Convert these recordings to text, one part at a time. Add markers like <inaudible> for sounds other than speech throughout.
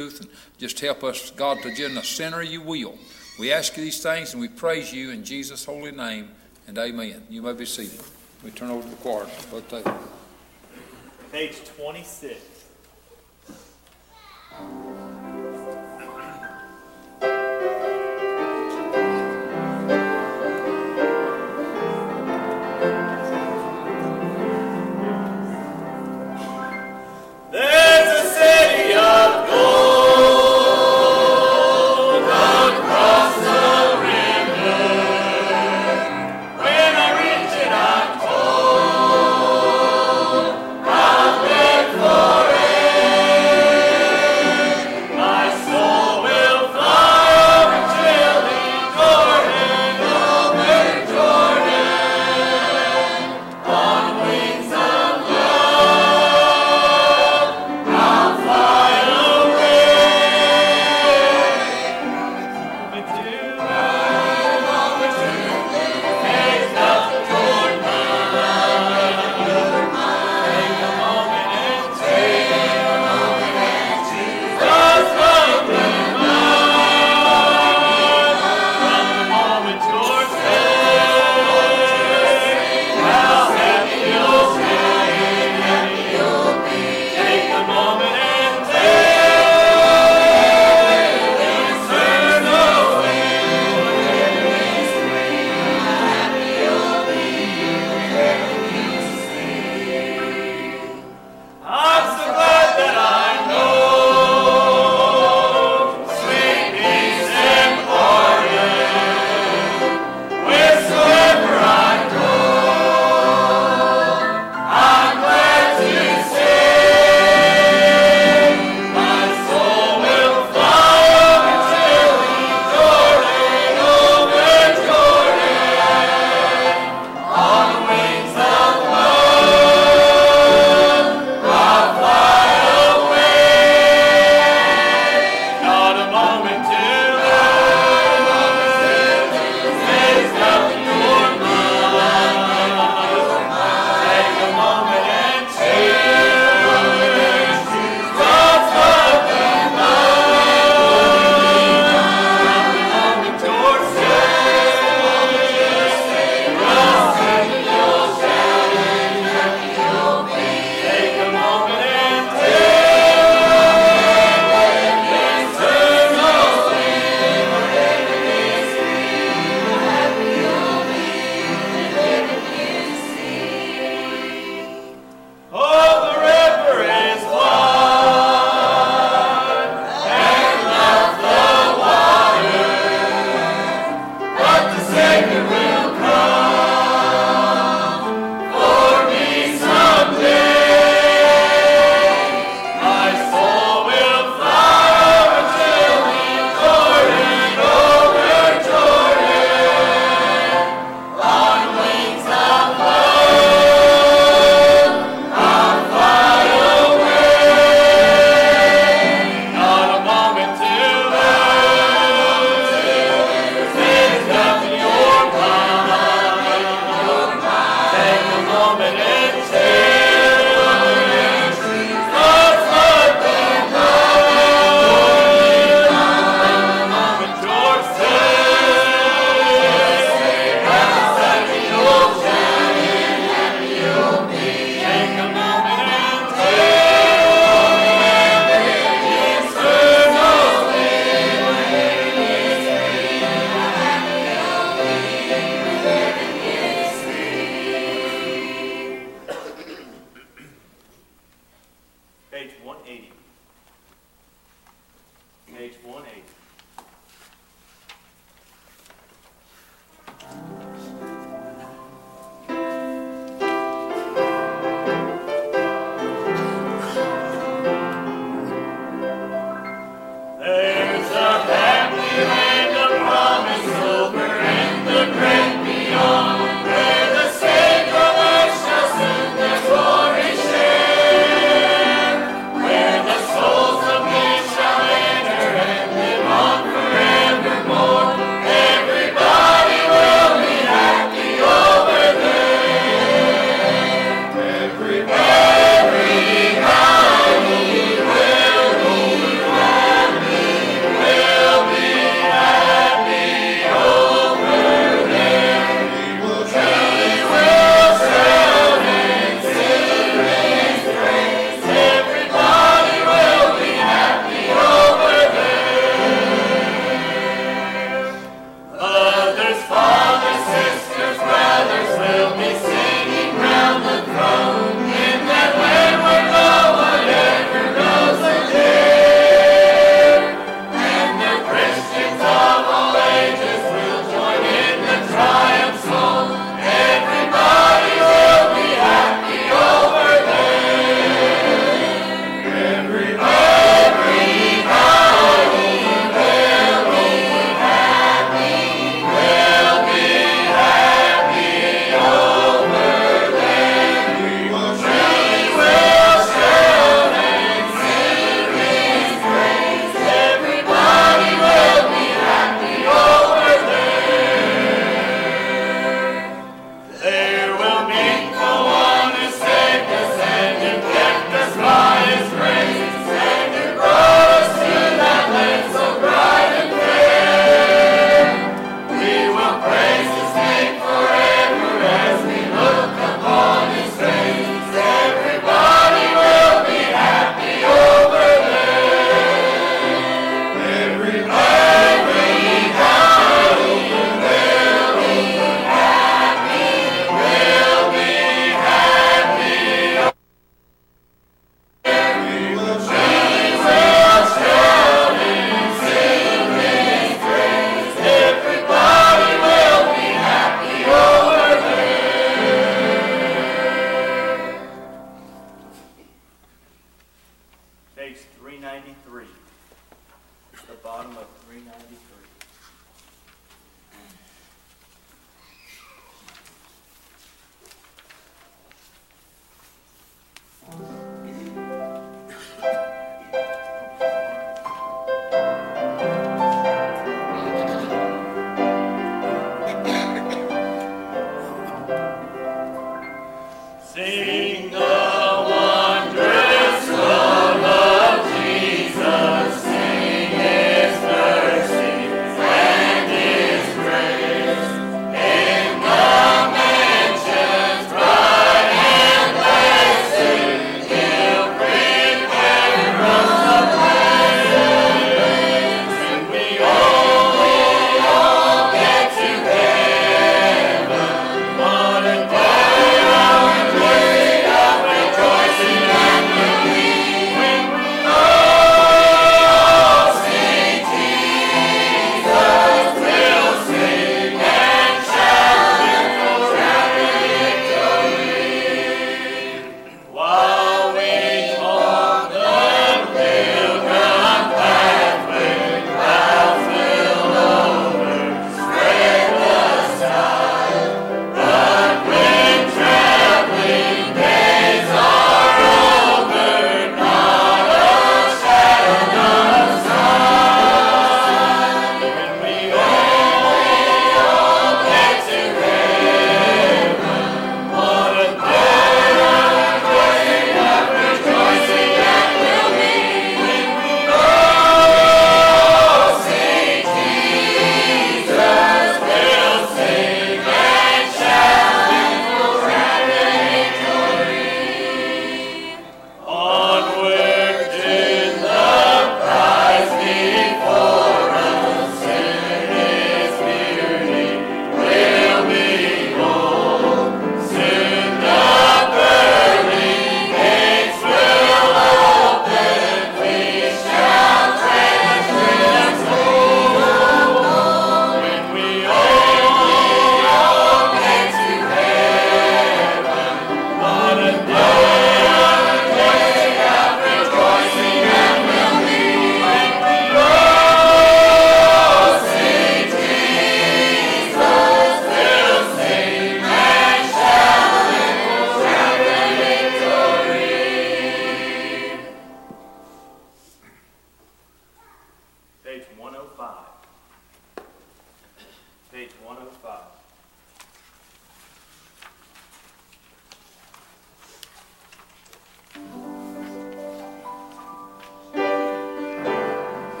and just help us, God, to in the center you will. We ask you these things and we praise you in Jesus' holy name and amen. You may be seated. We turn over to the choir. Page 26.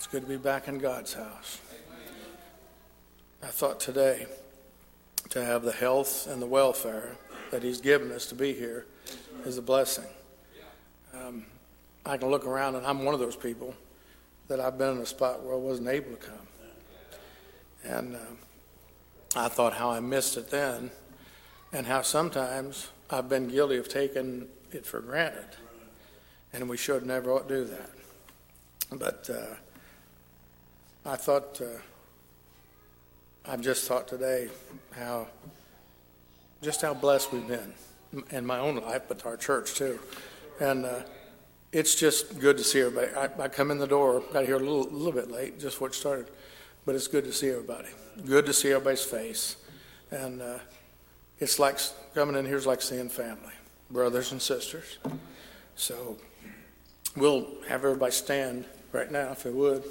It's good to be back in God's house. I thought today to have the health and the welfare that He's given us to be here is a blessing. Um, I can look around, and I'm one of those people that I've been in a spot where I wasn't able to come. And uh, I thought how I missed it then, and how sometimes I've been guilty of taking it for granted. And we should never do that. But uh, I thought, uh, I've just thought today how, just how blessed we've been in my own life, but our church too. And uh, it's just good to see everybody. I, I come in the door, got here a little, little bit late, just what started, but it's good to see everybody. Good to see everybody's face. And uh, it's like coming in here is like seeing family, brothers and sisters. So we'll have everybody stand right now, if they would.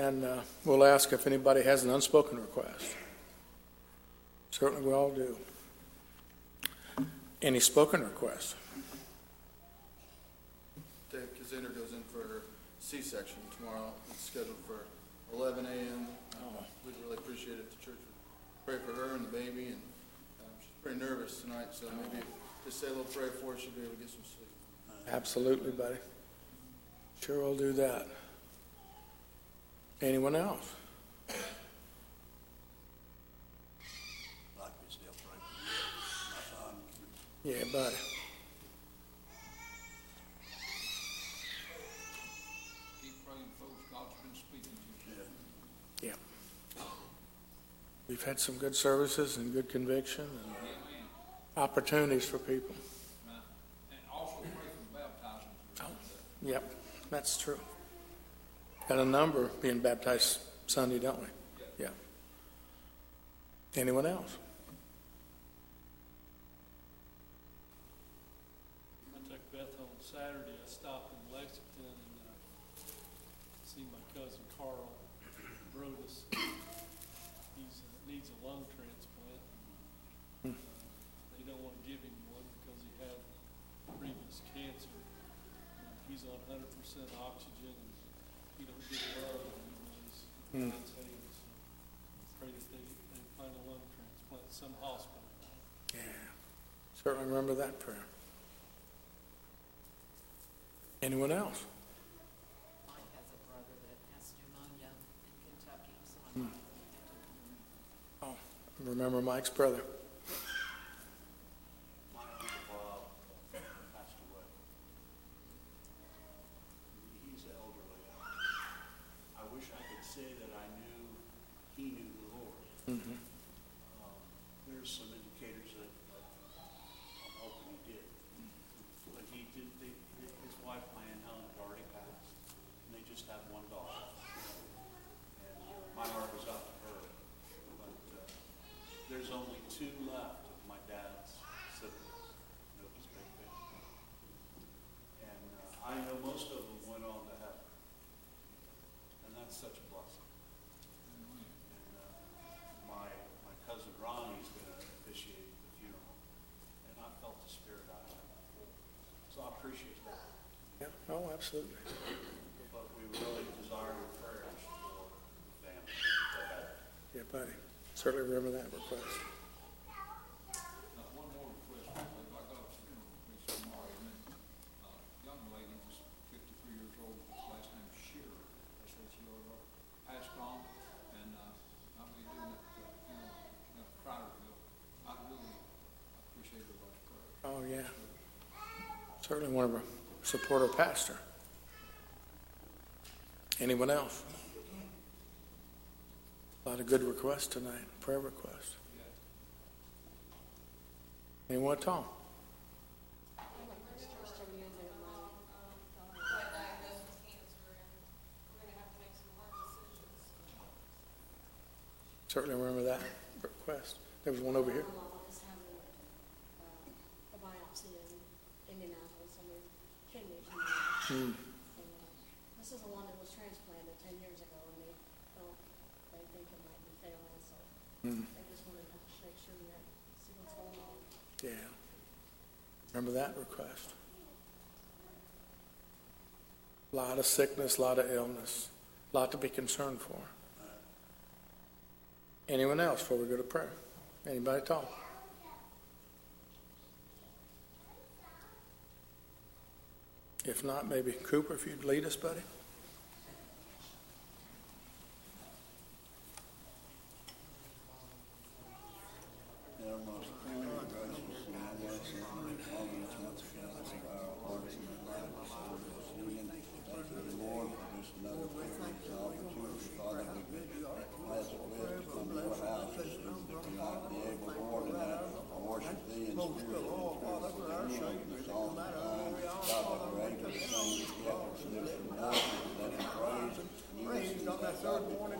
And uh, we'll ask if anybody has an unspoken request. Certainly we all do. Any spoken requests? Dave Kazinder goes in for C-section tomorrow. It's scheduled for 11 a.m. Uh, We'd really appreciate it if the church would pray for her and the baby, and um, she's pretty nervous tonight, so maybe just say a little prayer for her, she'll be able to get some sleep. Absolutely, buddy. Sure, we'll do that. Anyone else? like me still pray for you, my else? Yeah, buddy. Keep praying, folks. God's been speaking to you. Yeah. Yeah. We've had some good services and good conviction and Amen. opportunities for people. Right. And also pray for baptizing. Oh, Yep, that's true. Got a number being baptized Sunday, don't we? Yeah. Anyone else? I took Beth on Saturday, I stopped in Lexington and, uh, see my cousin Carl Brodus. He's, uh, needs a lung transplant. Uh, They don't wanna give him one because he had previous cancer. Uh, He's on hundred percent oxygen he don't love Hmm. Hands. Pray that they, they find a lung transplant some hospital. Yeah. Certainly remember that prayer. Anyone else? Mike has a brother that has pneumonia in Kentucky, so I'm Oh, remember Mike's brother. My uncle Bob passed away. He's elderly. I wish I could say that I knew he knew the Lord. Mhm. Um, There's some indicators that that I'm hoping he did. But he did, they, his wife, Diane Helen, had already passed, and they just had one daughter. And my heart was out to her, but, uh, there's only two left of my dad's siblings, of his big family. And, uh, I know most of them went on to heaven. And that's such a blessing. And, uh, my, my cousin Ronnie's gonna officiate the funeral, and I felt the spirit out of him. So I appreciate that, Yeah, oh, absolutely. but we really desire your prayers for the family. Yeah, buddy. Certainly remember that request. Now, one more request, I believe. I got a funeral request tomorrow, and then, uh, young lady, fifty-three years old, last name Shearer, S H E R R, passed on, and, uh, I'll be doing that, uh, funeral at Crowderville. I really appreciate everybody's prayer. Oh, yeah. Certainly want to support our pastor. Anyone else? A lot of good requests tonight, prayer requests. Anyone at all? Certainly remember that request. There was one over here. My mom is having uh, a biopsy in Indianapolis, I mean, kidney tumor. And, uh, This is the one that was transplanted ten years ago, and they don't, they think Yeah. Remember that request? Lot of sickness, lot of illness, lot to be concerned for. Anyone else before we go to prayer? Anybody at all? If not, maybe Cooper, if you'd lead us, buddy. Our most holy, gracious, and everlasting Father, it's once again us of our hearts and our lives, so we're singing. Thank you, Lord, for just another privilege, and opportunity, Father, we bless it with to come to your house, and that we might be able, Lord, and that to worship thee in spirit and in truth, for the music, the songs of thine, God, that we're able to sing with shepherds, lift and worship, let him praise, and praise on that third morning, Father, we can have this this evening, Lord,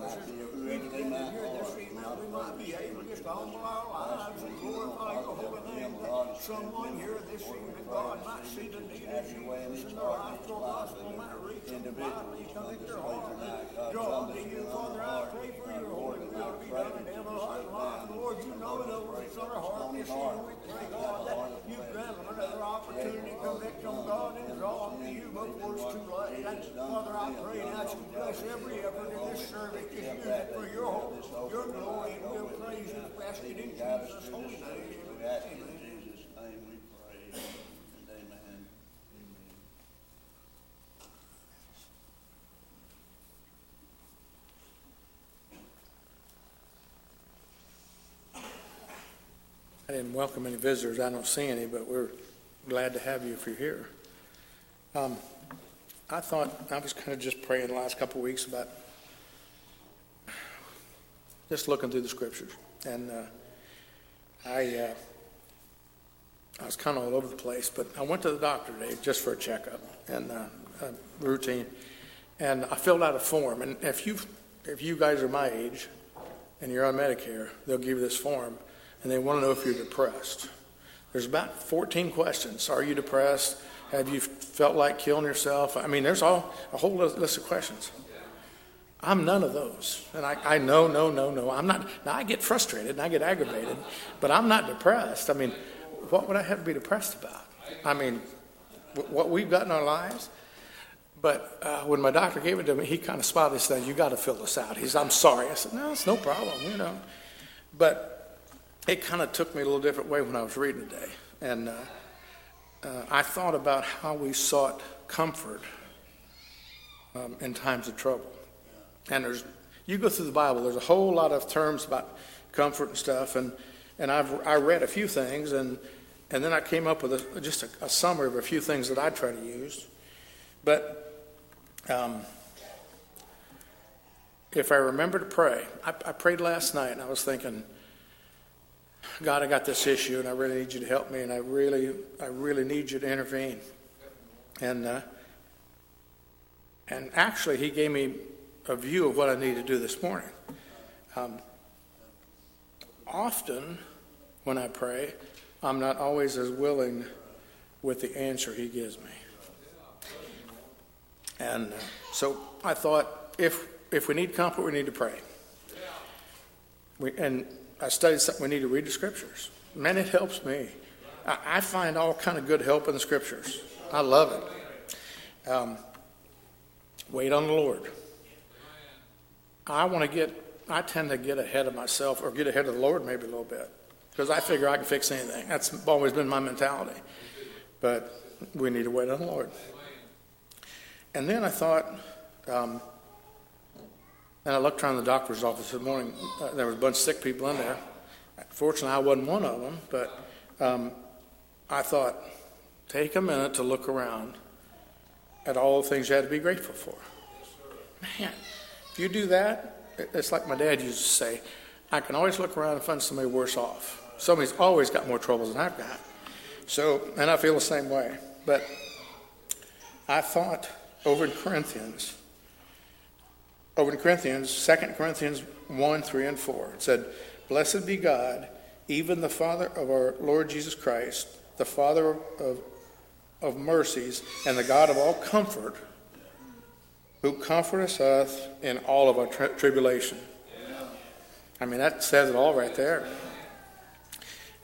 they might are, we might be able to our lives and glorify holy name, someone here this evening, might see the need of might reach draw to you, Father, I pray for your to be done in every heart and Lord, you know that are heart this evening, we pray, God, that you another opportunity to them, God, and draw to you it's too late, Father, I that you bless every effort in this service, it for your hope, your glory, and we'll praise you, in Jesus' holy name. I didn't welcome any visitors. I don't see any, but we're glad to have you if you're here. Um, I thought, I was kind of just praying the last couple of weeks about just looking through the scriptures. And uh, I, uh, I was kind of all over the place, but I went to the doctor today just for a checkup and uh, a routine. And I filled out a form. And if you, if you guys are my age and you're on Medicare, they'll give you this form and they want to know if you're depressed. There's about 14 questions. Are you depressed? Have you felt like killing yourself? I mean, there's all a whole list list of questions. I'm none of those. And I, I know, no, no, no. I'm not. Now, I get frustrated and I get aggravated, but I'm not depressed. I mean, what would I have to be depressed about? I mean, what we've got in our lives. But uh, when my doctor gave it to me, he kind of smiled and said, You got to fill this out. He said, I'm sorry. I said, No, it's no problem, you know. But it kind of took me a little different way when I was reading today. And uh, uh, I thought about how we sought comfort um, in times of trouble. And there's, you go through the Bible, there's a whole lot of terms about comfort and stuff. And, and I've, I read a few things, and, and then I came up with a, just a, a summary of a few things that I try to use. But um, if I remember to pray, I, I prayed last night, and I was thinking, God, I got this issue, and I really need you to help me, and I really, I really need you to intervene. And uh, and actually, He gave me a view of what I need to do this morning. Um, often, when I pray, I'm not always as willing with the answer He gives me. And uh, so I thought, if if we need comfort, we need to pray. We, and I studied something. We need to read the scriptures. Man, it helps me. I, I find all kind of good help in the scriptures. I love it. Um, wait on the Lord. I want to get. I tend to get ahead of myself, or get ahead of the Lord, maybe a little bit, because I figure I can fix anything. That's always been my mentality. But we need to wait on the Lord. And then I thought. Um, and I looked around the doctor's office this morning. Uh, there was a bunch of sick people in there. Fortunately, I wasn't one of them, but um, I thought, take a minute to look around at all the things you had to be grateful for. Man, if you do that, it's like my dad used to say, I can always look around and find somebody worse off. Somebody's always got more troubles than I've got. So, and I feel the same way. But I thought over in Corinthians, over in Corinthians, 2 Corinthians 1, 3, and 4, it said, Blessed be God, even the Father of our Lord Jesus Christ, the Father of, of mercies, and the God of all comfort, who comforteth us in all of our tri- tribulation. I mean, that says it all right there.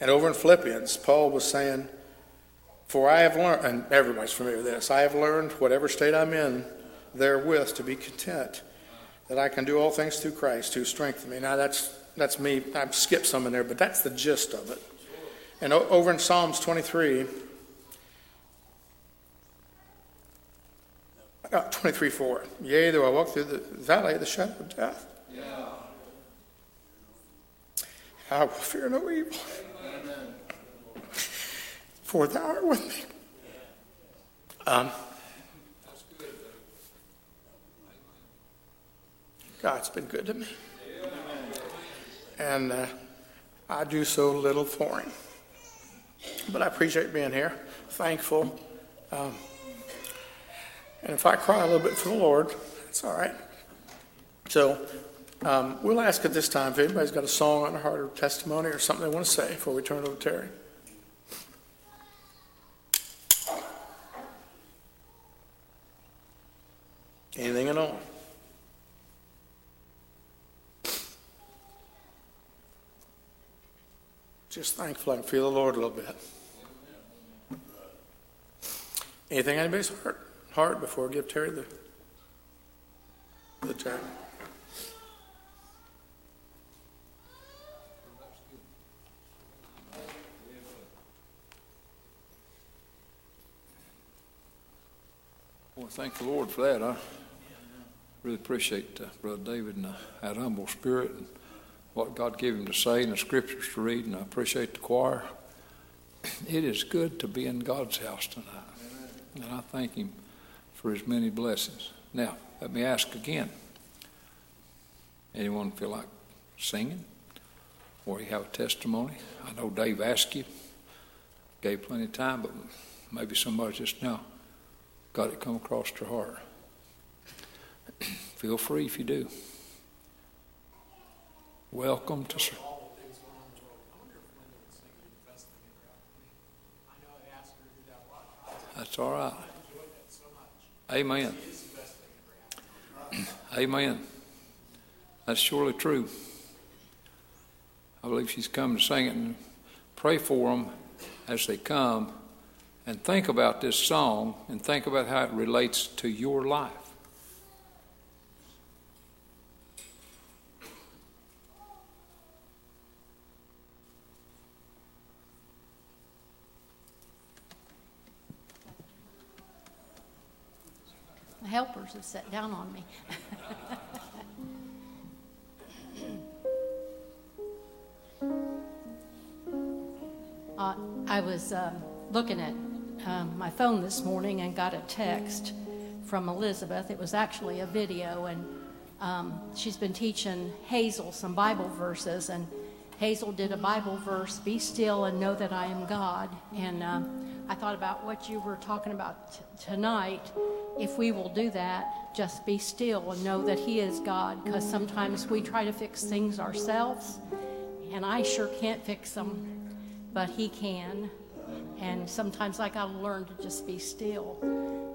And over in Philippians, Paul was saying, For I have learned, and everybody's familiar with this, I have learned, whatever state I'm in, therewith to be content, that I can do all things through Christ who strengthens me. Now, that's, that's me. I've skipped some in there, but that's the gist of it. And o- over in Psalms 23, uh, 23 4, Yea, though I walk through the valley of the shadow of death, I will fear no evil. For thou art with me. Um, God's been good to me. And uh, I do so little for him. But I appreciate being here, thankful. Um, and if I cry a little bit for the Lord, it's all right. So um, we'll ask at this time if anybody's got a song on their heart or testimony or something they want to say before we turn it over to Terry. Anything at all? Just thankful I can feel the Lord a little bit. Anything anybody's heart, before I give Terry the, the turn? Well, thank the Lord for that. I really appreciate uh, Brother David and uh, that humble spirit and what God gave him to say and the scriptures to read, and I appreciate the choir. <clears throat> It is good to be in God's house tonight, and I thank Him for His many blessings. Now, let me ask again. Anyone feel like singing? Or you have a testimony? I know Dave asked you, gave plenty of time, but maybe somebody just now got it come across their heart. <clears throat> Feel free if you do. Welcome to. That's all right. Amen. <clears throat> Amen. That's surely true. I believe she's come to sing it and pray for them as they come and think about this song and think about how it relates to your life. Have sat down on me. <laughs> uh, I was uh, looking at um, my phone this morning and got a text from Elizabeth. It was actually a video, and um, she's been teaching Hazel some Bible verses. And Hazel did a Bible verse, "Be still and know that I am God." And um, I thought about what you were talking about t- tonight. If we will do that, just be still and know that He is God, because sometimes we try to fix things ourselves, and I sure can't fix them, but He can. And sometimes I got to learn to just be still.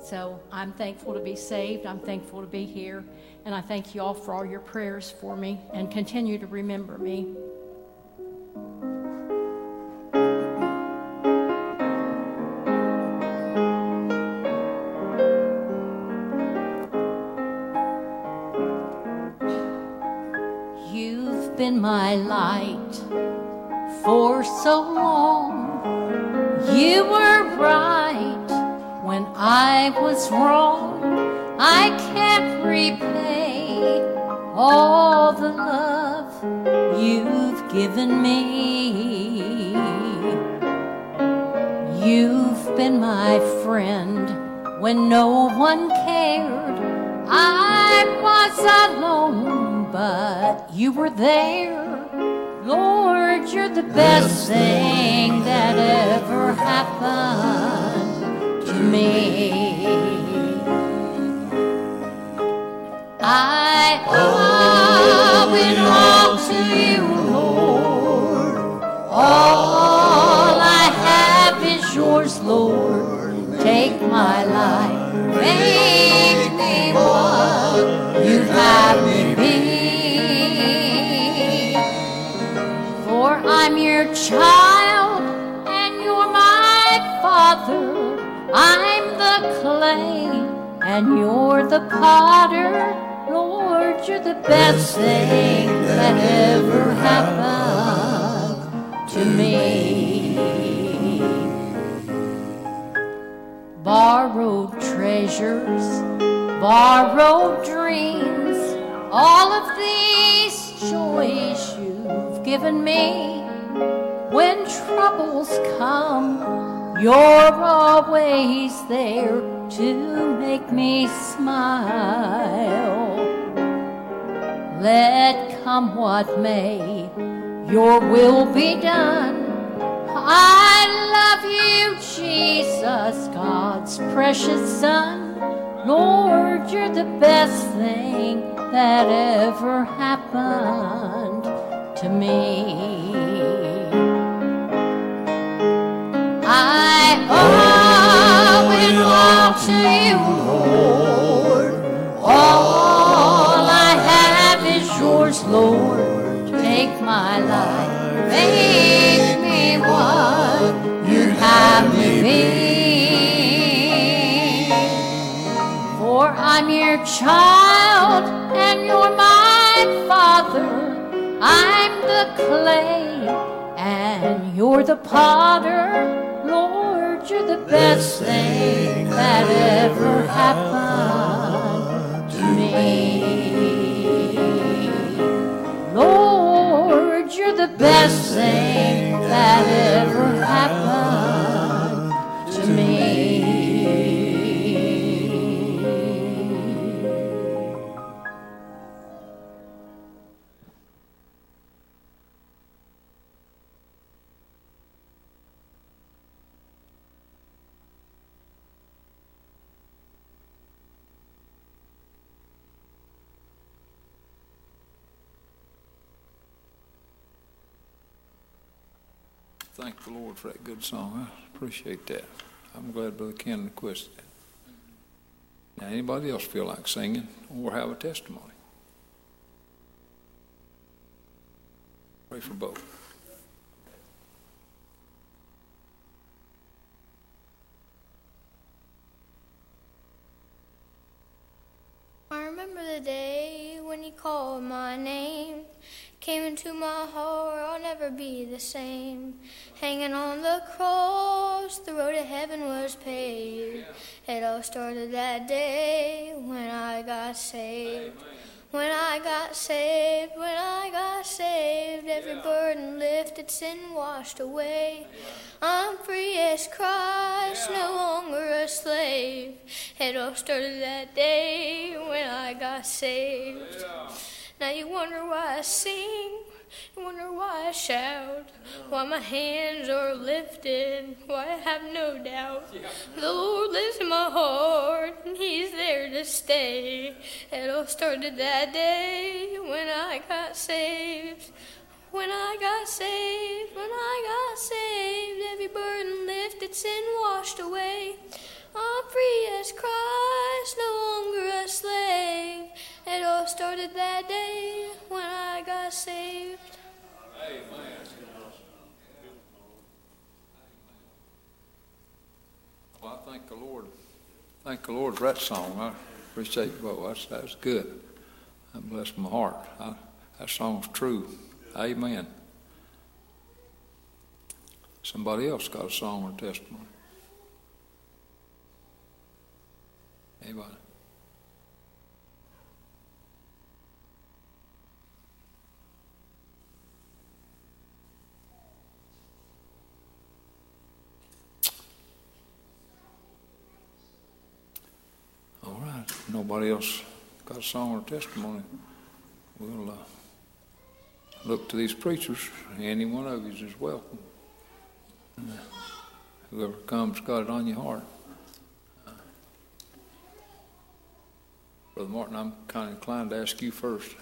So I'm thankful to be saved. I'm thankful to be here. And I thank you all for all your prayers for me and continue to remember me. You were there. Lord, you're the best thing that ever happened to me. I owe it all to you, Lord. All I have is yours, Lord. Take my life, child and you're my father. I'm the clay and you're the potter. Lord, you're the best thing that ever happened to me. Borrowed treasures, borrowed dreams, all of these joys you've given me. When troubles come, you're always there to make me smile. Let come what may, your will be done. I love you, Jesus, God's precious Son. Lord, you're the best thing that ever happened to me. The clay and you're the potter. You're the best thing that ever happened to me. Lord, you're the best thing that ever happened the Lord for that good song. I appreciate that. I'm glad Brother Ken requested it. Now, anybody else feel like singing or have a testimony? Pray for both. I remember the day when you called my name. Came into my heart, I'll never be the same. Hanging on the cross, the road to heaven was paved. It all started that day when I got saved. When I got saved, when I got saved, every burden lifted, sin washed away. I'm free as Christ, no longer a slave. It all started that day when I got saved. Now you wonder why I sing, you wonder why I shout, why my hands are lifted, why I have no doubt. The Lord lives in my heart, and He's there to stay. It all started that day when I got saved. When I got saved, when I got saved, every burden lifted, sin washed away. I'm free as Christ, no longer a slave. It all started that day when I got saved. Well, I thank the Lord. Thank the Lord for that song. I appreciate you both. That's, that's good. That blessed my heart. I, that song's true. Amen. Somebody else got a song or testimony. Anybody? Nobody else got a song or testimony, we'll uh, look to these preachers. Any one of you is welcome. Whoever comes, got it on your heart. Brother Martin, I'm kind of inclined to ask you first.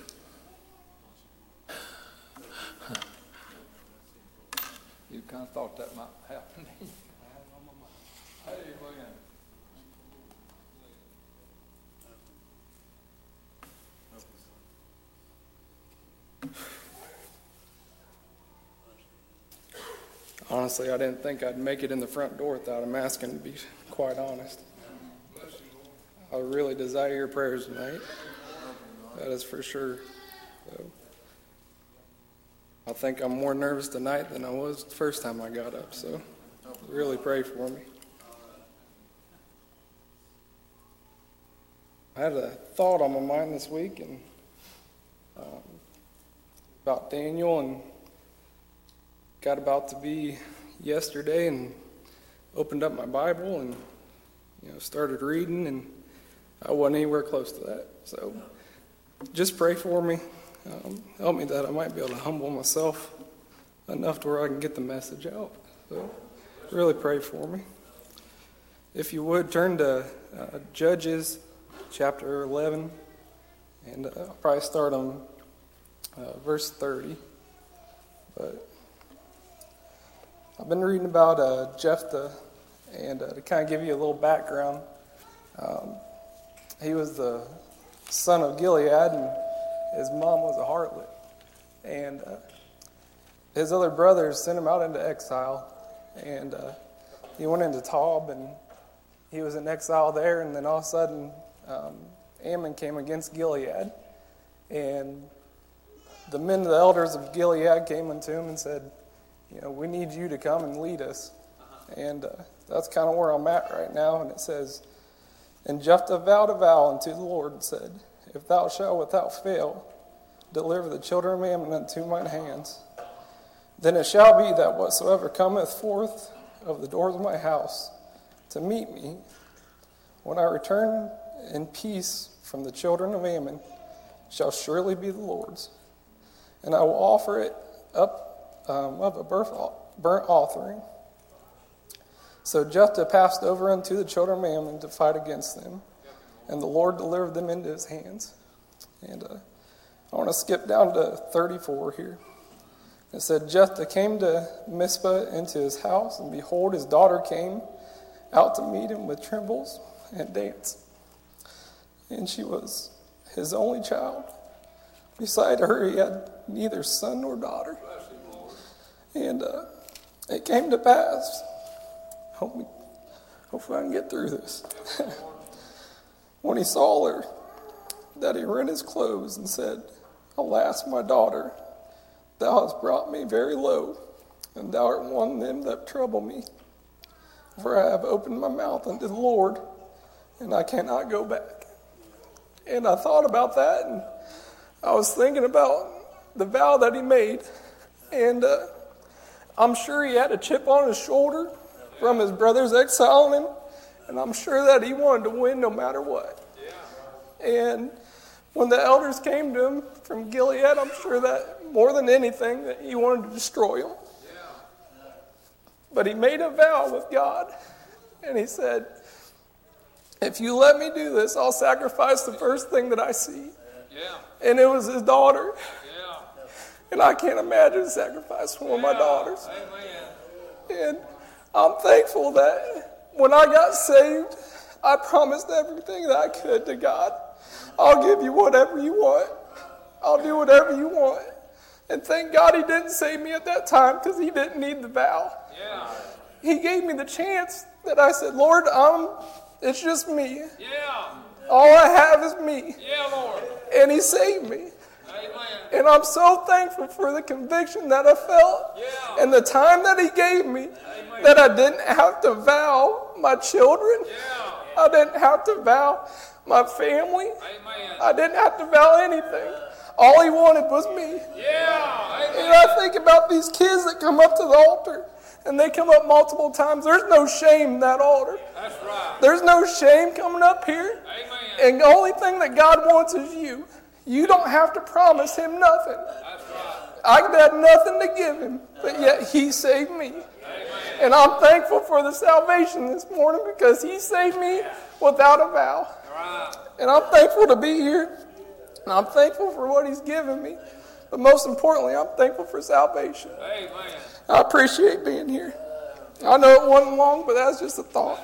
You kind of thought that might happen. <laughs> Amen. Honestly, I didn't think I'd make it in the front door without a mask, and to be quite honest. I really desire your prayers tonight. That is for sure. So, I think I'm more nervous tonight than I was the first time I got up, so really pray for me. I had a thought on my mind this week and um, about Daniel and got about to be yesterday and opened up my Bible and you know started reading and I wasn't anywhere close to that. So just pray for me. Um, help me that I might be able to humble myself enough to where I can get the message out. So really pray for me. If you would turn to uh, Judges chapter 11 and I'll probably start on uh, verse 30. But I've been reading about uh, Jephthah, and uh, to kind of give you a little background, um, he was the son of Gilead, and his mom was a harlot. And uh, his other brothers sent him out into exile, and uh, he went into Tob, and he was in exile there, and then all of a sudden, um, Ammon came against Gilead, and the men, the elders of Gilead, came unto him and said, you know, we need you to come and lead us. And uh, that's kind of where I'm at right now. And it says, And Jephthah vowed a vow unto the Lord and said, If thou shalt without fail deliver the children of Ammon into mine hands, then it shall be that whatsoever cometh forth of the doors of my house to meet me, when I return in peace from the children of Ammon, shall surely be the Lord's. And I will offer it up um, of a burnt offering. So Jephthah passed over unto the children of Ammon to fight against them, and the Lord delivered them into his hands. And uh, I want to skip down to 34 here. It said, Jephthah came to Mizpah into his house, and behold, his daughter came out to meet him with timbrels and dance. And she was his only child. Beside her, he had neither son nor daughter. And uh, it came to pass. Hope me, hopefully, I can get through this. <laughs> when he saw her, that he rent his clothes and said, Alas, my daughter, thou hast brought me very low, and thou art one of them that trouble me. For I have opened my mouth unto the Lord, and I cannot go back. And I thought about that, and I was thinking about the vow that he made, and uh, I'm sure he had a chip on his shoulder from his brothers exiling him, and I'm sure that he wanted to win no matter what. And when the elders came to him from Gilead, I'm sure that more than anything that he wanted to destroy him. But he made a vow with God, and he said, "If you let me do this, I'll sacrifice the first thing that I see." And it was his daughter. And I can't imagine sacrificing one of my daughters. And I'm thankful that when I got saved, I promised everything that I could to God. I'll give you whatever you want. I'll do whatever you want. And thank God he didn't save me at that time because he didn't need the vow. Yeah. He gave me the chance that I said, Lord, um, it's just me. Yeah. All I have is me. Yeah, Lord. And he saved me. And I'm so thankful for the conviction that I felt Yeah. and the time that He gave me Amen. that I didn't have to vow my children. Yeah. I didn't have to vow my family. Amen. I didn't have to vow anything. All He wanted was me. Yeah. And I think about these kids that come up to the altar and they come up multiple times. There's no shame in that altar. That's right. There's no shame coming up here. Amen. And the only thing that God wants is you. You don't have to promise him nothing. I've got nothing to give him, but yet he saved me. And I'm thankful for the salvation this morning because he saved me without a vow. And I'm thankful to be here. And I'm thankful for what he's given me. But most importantly, I'm thankful for salvation. I appreciate being here. I know it wasn't long, but that's just a thought.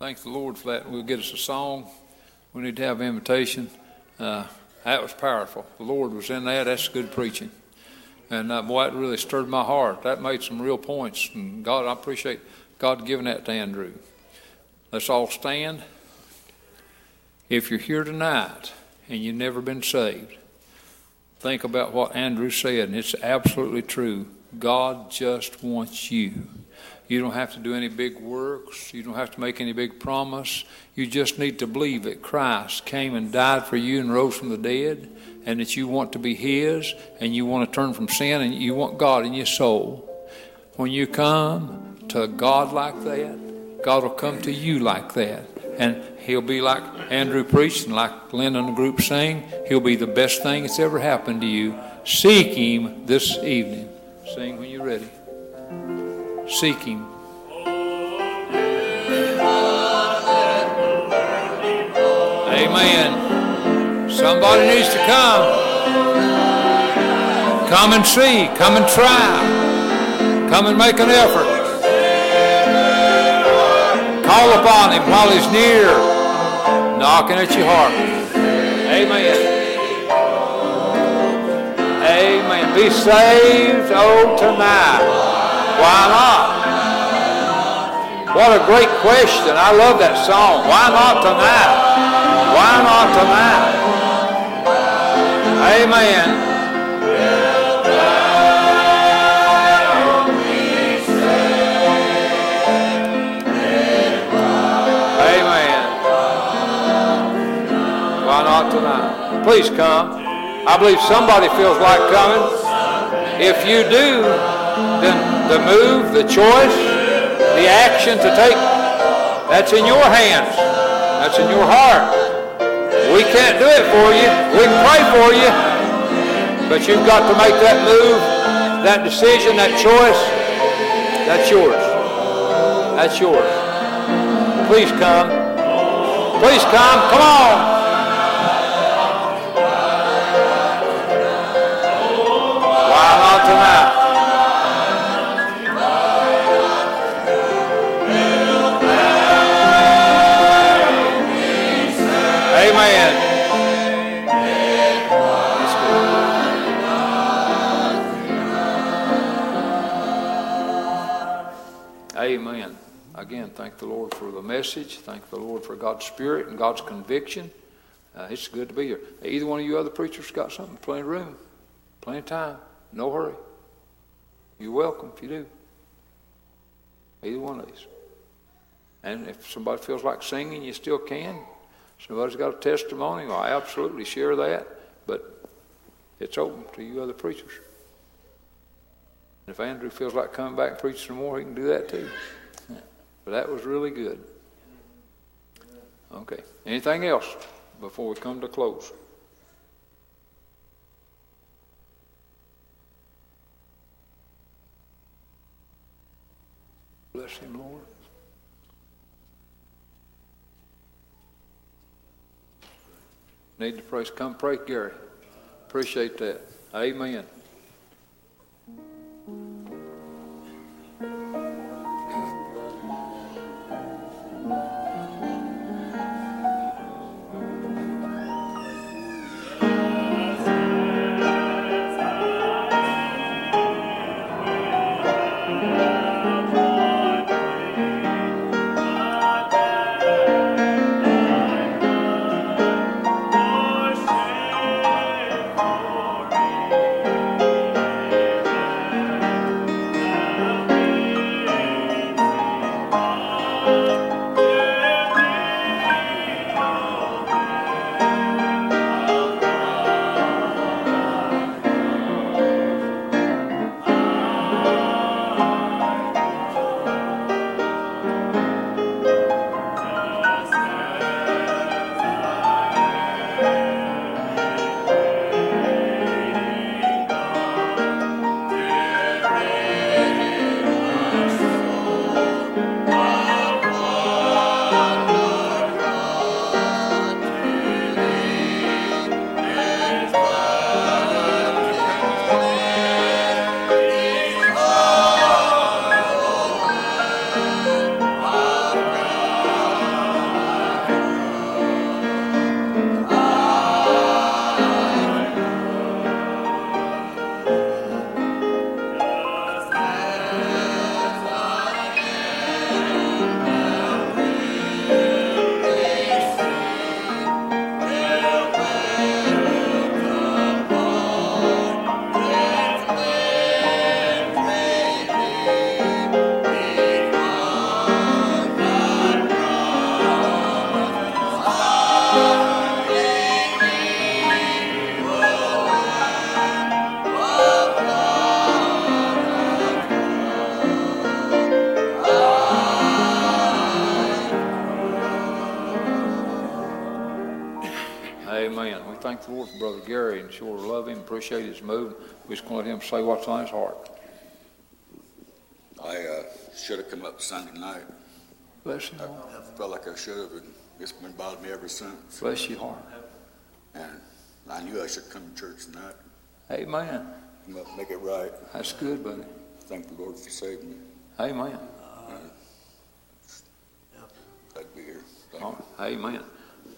Thank the Lord for that. We'll get us a song. We need to have invitation. Uh, that was powerful. The Lord was in that. That's good preaching. And uh, boy, it really stirred my heart. That made some real points. And God, I appreciate God giving that to Andrew. Let's all stand. If you're here tonight and you've never been saved, think about what Andrew said, and it's absolutely true. God just wants you. You don't have to do any big works. You don't have to make any big promise. You just need to believe that Christ came and died for you and rose from the dead, and that you want to be His, and you want to turn from sin, and you want God in your soul. When you come to God like that, God will come to you like that. And He'll be like Andrew preached and like Lynn and the group sang. He'll be the best thing that's ever happened to you. Seek Him this evening. Sing when you're ready seek Him. Amen. Somebody needs to come. Come and see. Come and try. Come and make an effort. Call upon Him while He's near, knocking at your heart. Amen. Amen. Be saved, oh, tonight. Why not? What a great question. I love that song. Why not tonight? Why not tonight? Amen. Amen. Why not tonight? Please come. I believe somebody feels like coming. If you do, then the move, the choice, the action to take, that's in your hands. That's in your heart. We can't do it for you. We can pray for you. But you've got to make that move, that decision, that choice. That's yours. That's yours. Please come. Please come. Come on. Message. Thank the Lord for God's Spirit and God's conviction. Uh, it's good to be here. Either one of you other preachers got something, plenty of room, plenty of time, no hurry. You're welcome if you do. Either one of these. And if somebody feels like singing, you still can. Somebody's got a testimony, well, I absolutely share that, but it's open to you other preachers. And if Andrew feels like coming back and preaching some more, he can do that too. <laughs> But that was really good. Okay. Anything else before we come to close? Bless him, Lord. Need to pray. Come pray, Gary. Appreciate that. Amen. We're just gonna let him say what's on his heart. I uh, should have come up Sunday night. Bless you, I felt like I should have, and it's been bothering me ever since. Bless your heart. And I knew I should come to church tonight, Amen. come up and make it right. That's good, buddy. Thank the Lord for saving me. Amen. Glad to be here. Thank All you. Amen.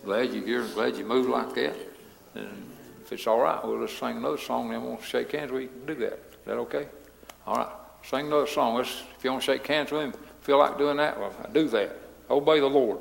Glad you're here, glad you moved like that. And it's all right, we'll just sing another song, then we'll shake hands, we can do that. Is that okay? All right, sing another song. Let's, if you want to shake hands with him, feel like doing that, well, do that. Obey the Lord.